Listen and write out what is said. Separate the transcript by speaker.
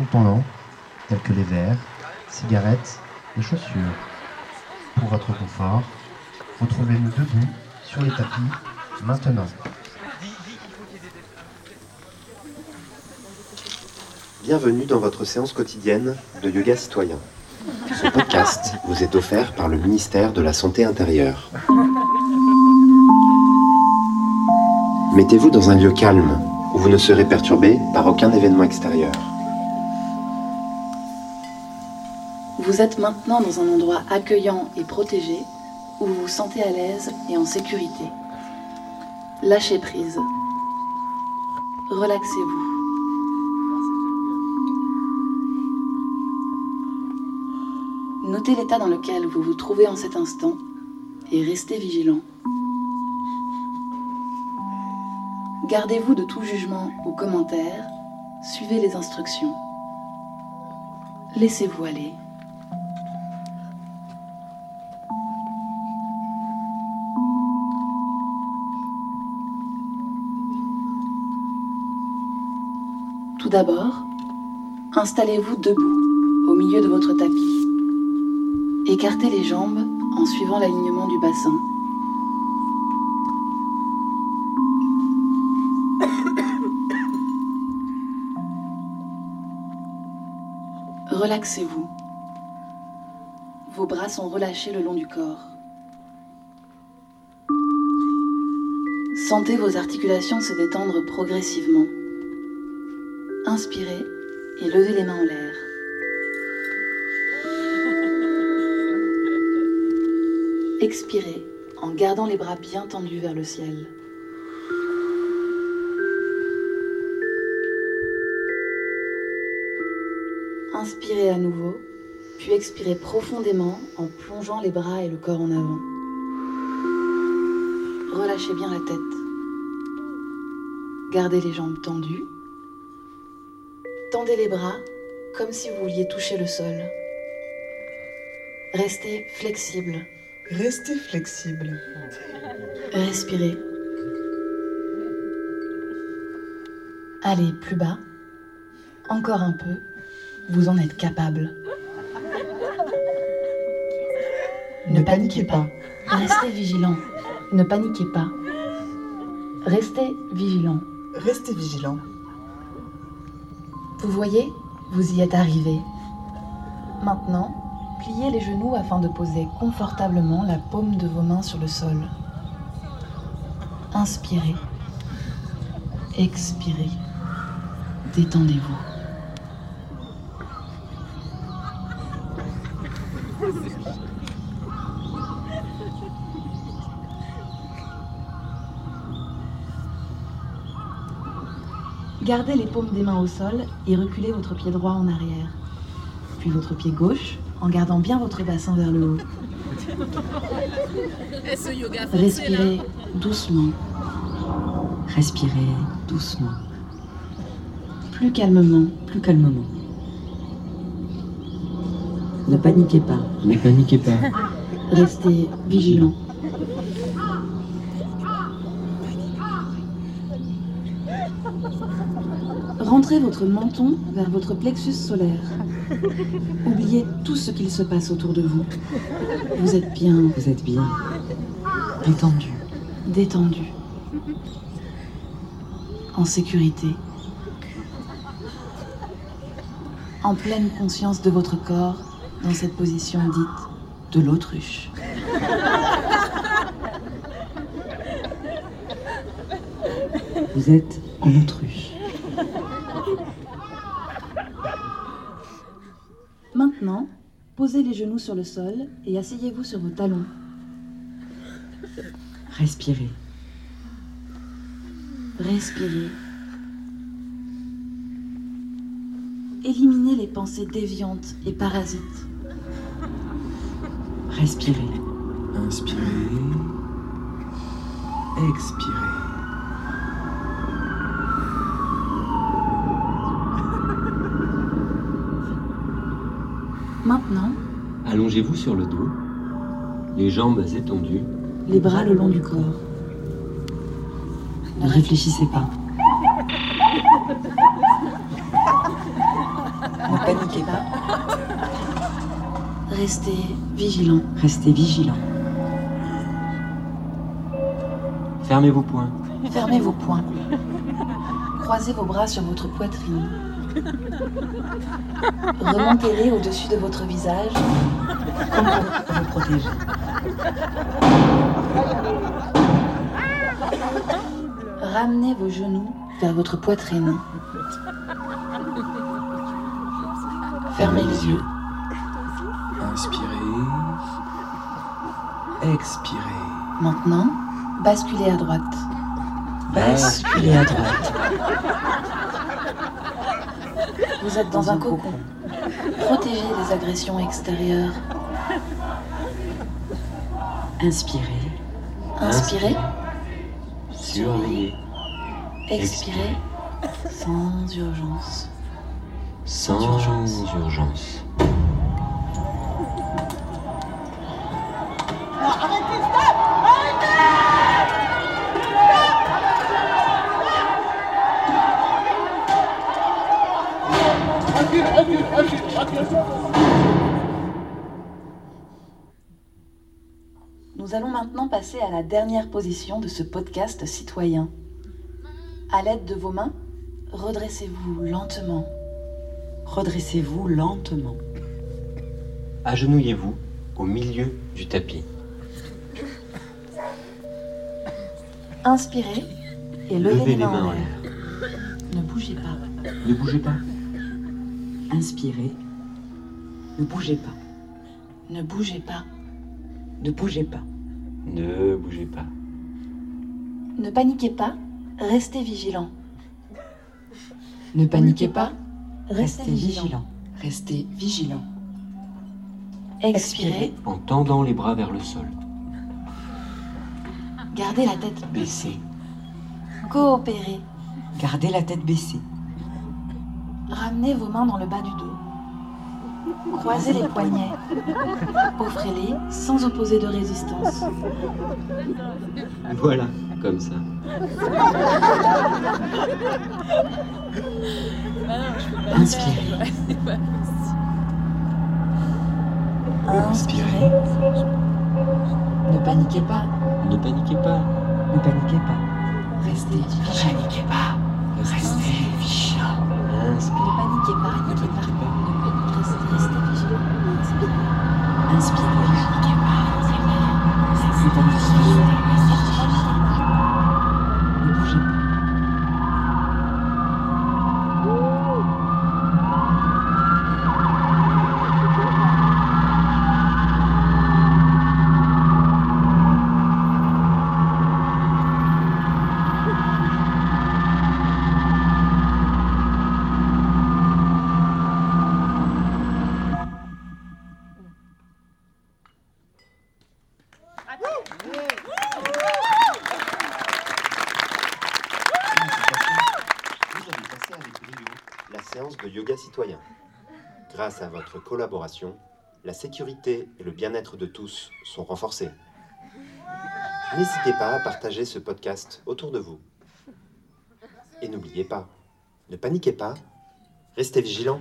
Speaker 1: contenants, tels que les verres, cigarettes et chaussures. Pour votre confort, retrouvez-nous debout sur les tapis maintenant. Bienvenue dans votre séance quotidienne de yoga citoyen. Ce podcast vous est offert par le ministère de la Santé intérieure. Mettez-vous dans un lieu calme où vous ne serez perturbé par aucun événement extérieur.
Speaker 2: Vous êtes maintenant dans un endroit accueillant et protégé où vous vous sentez à l'aise et en sécurité. Lâchez prise. Relaxez-vous. Notez l'état dans lequel vous vous trouvez en cet instant et restez vigilant. Gardez-vous de tout jugement ou commentaire, suivez les instructions. Laissez-vous aller. D'abord, installez-vous debout au milieu de votre tapis. Écartez les jambes en suivant l'alignement du bassin. Relaxez-vous. Vos bras sont relâchés le long du corps. Sentez vos articulations se détendre progressivement. Inspirez et levez les mains en l'air. Expirez en gardant les bras bien tendus vers le ciel. Inspirez à nouveau, puis expirez profondément en plongeant les bras et le corps en avant. Relâchez bien la tête. Gardez les jambes tendues. Tendez les bras comme si vous vouliez toucher le sol. Restez flexible.
Speaker 3: Restez flexible.
Speaker 2: Respirez. Allez, plus bas. Encore un peu. Vous en êtes capable.
Speaker 3: Ne paniquez pas.
Speaker 2: Restez vigilant. Ne paniquez pas. Restez vigilant.
Speaker 3: Restez vigilant.
Speaker 2: Vous voyez, vous y êtes arrivé. Maintenant, pliez les genoux afin de poser confortablement la paume de vos mains sur le sol. Inspirez. Expirez. Détendez-vous. Gardez les paumes des mains au sol et reculez votre pied droit en arrière. Puis votre pied gauche en gardant bien votre bassin vers le haut. Respirez doucement. Respirez doucement. Plus calmement.
Speaker 4: Plus calmement.
Speaker 2: Ne paniquez pas.
Speaker 4: Ne paniquez pas.
Speaker 2: Restez vigilant. Rentrez votre menton vers votre plexus solaire. Oubliez tout ce qu'il se passe autour de vous. Vous êtes bien,
Speaker 4: Vous êtes bien. Détendu.
Speaker 2: détendu, en sécurité, en pleine conscience de votre corps dans cette position dite de l'autruche.
Speaker 4: Vous êtes en autruche.
Speaker 2: Maintenant, posez les genoux sur le sol et asseyez-vous sur vos talons.
Speaker 4: Respirez.
Speaker 2: Respirez. Éliminez les pensées déviantes et parasites.
Speaker 4: Respirez.
Speaker 5: Inspirez. Expirez.
Speaker 2: Maintenant,
Speaker 4: Allongez-vous sur le dos. Les jambes étendues.
Speaker 2: les bras le long du corps.
Speaker 4: Ne réfléchissez pas.
Speaker 2: Ne paniquez pas. Restez vigilant.
Speaker 6: Restez vigilant.
Speaker 4: Fermez vos poings.
Speaker 2: Fermez vos poings. Croisez vos bras sur votre poitrine. Remontez-les au-dessus de votre visage?
Speaker 6: Comme pour vous protéger.
Speaker 2: Ramenez vos genoux vers votre poitrine. Fermez les yeux.
Speaker 5: Inspirez. Expirez.
Speaker 2: Maintenant, basculez à droite.
Speaker 6: Basculez à droite.
Speaker 2: Vous êtes dans un cocon. Protégé des agressions extérieures.
Speaker 6: Inspirez.
Speaker 2: Inspirez,
Speaker 4: Surveillez.
Speaker 2: expirez, sans urgence.
Speaker 4: Sans urgence.
Speaker 2: Nous allons maintenant passer à la dernière position de ce podcast citoyen. À l'aide de vos mains, redressez-vous lentement.
Speaker 6: Redressez-vous lentement.
Speaker 4: Agenouillez-vous au milieu du tapis.
Speaker 2: Inspirez et levez, les mains, en l'air. Ne bougez pas.
Speaker 4: Ne bougez pas.
Speaker 6: Inspirez. Ne bougez pas.
Speaker 2: Ne bougez pas.
Speaker 6: Ne bougez pas.
Speaker 4: Ne bougez pas.
Speaker 2: Ne paniquez pas. Restez vigilant.
Speaker 6: Ne paniquez pas.
Speaker 2: Restez
Speaker 6: Restez
Speaker 2: vigilant.
Speaker 6: vigilant. Restez vigilant.
Speaker 2: Expirez.
Speaker 4: En tendant les bras vers le sol.
Speaker 2: Gardez la tête
Speaker 6: Baissez.
Speaker 2: Coopérez.
Speaker 6: Gardez la tête baissée.
Speaker 2: Ramenez vos mains dans le bas du dos. Croisez les poignets. Offrez-les sans opposer de résistance.
Speaker 4: Voilà, comme ça.
Speaker 6: Inspirez.
Speaker 2: Inspirez.
Speaker 6: Ne paniquez pas.
Speaker 4: Ne paniquez pas.
Speaker 6: Ne paniquez pas. Restez vigilant.
Speaker 4: Restez
Speaker 6: vigilant.
Speaker 2: Ne paniquez pas.
Speaker 4: Ne
Speaker 2: Paniquez pas.
Speaker 4: paniquez pas.
Speaker 2: Restez, restez vigilant. Inspirez.
Speaker 6: Inspirez. Ne
Speaker 7: de yoga citoyen. Grâce à votre collaboration, la sécurité et le bien-être de tous sont renforcés. N'hésitez pas à partager ce podcast autour de vous. Et n'oubliez pas, ne paniquez pas, restez vigilants.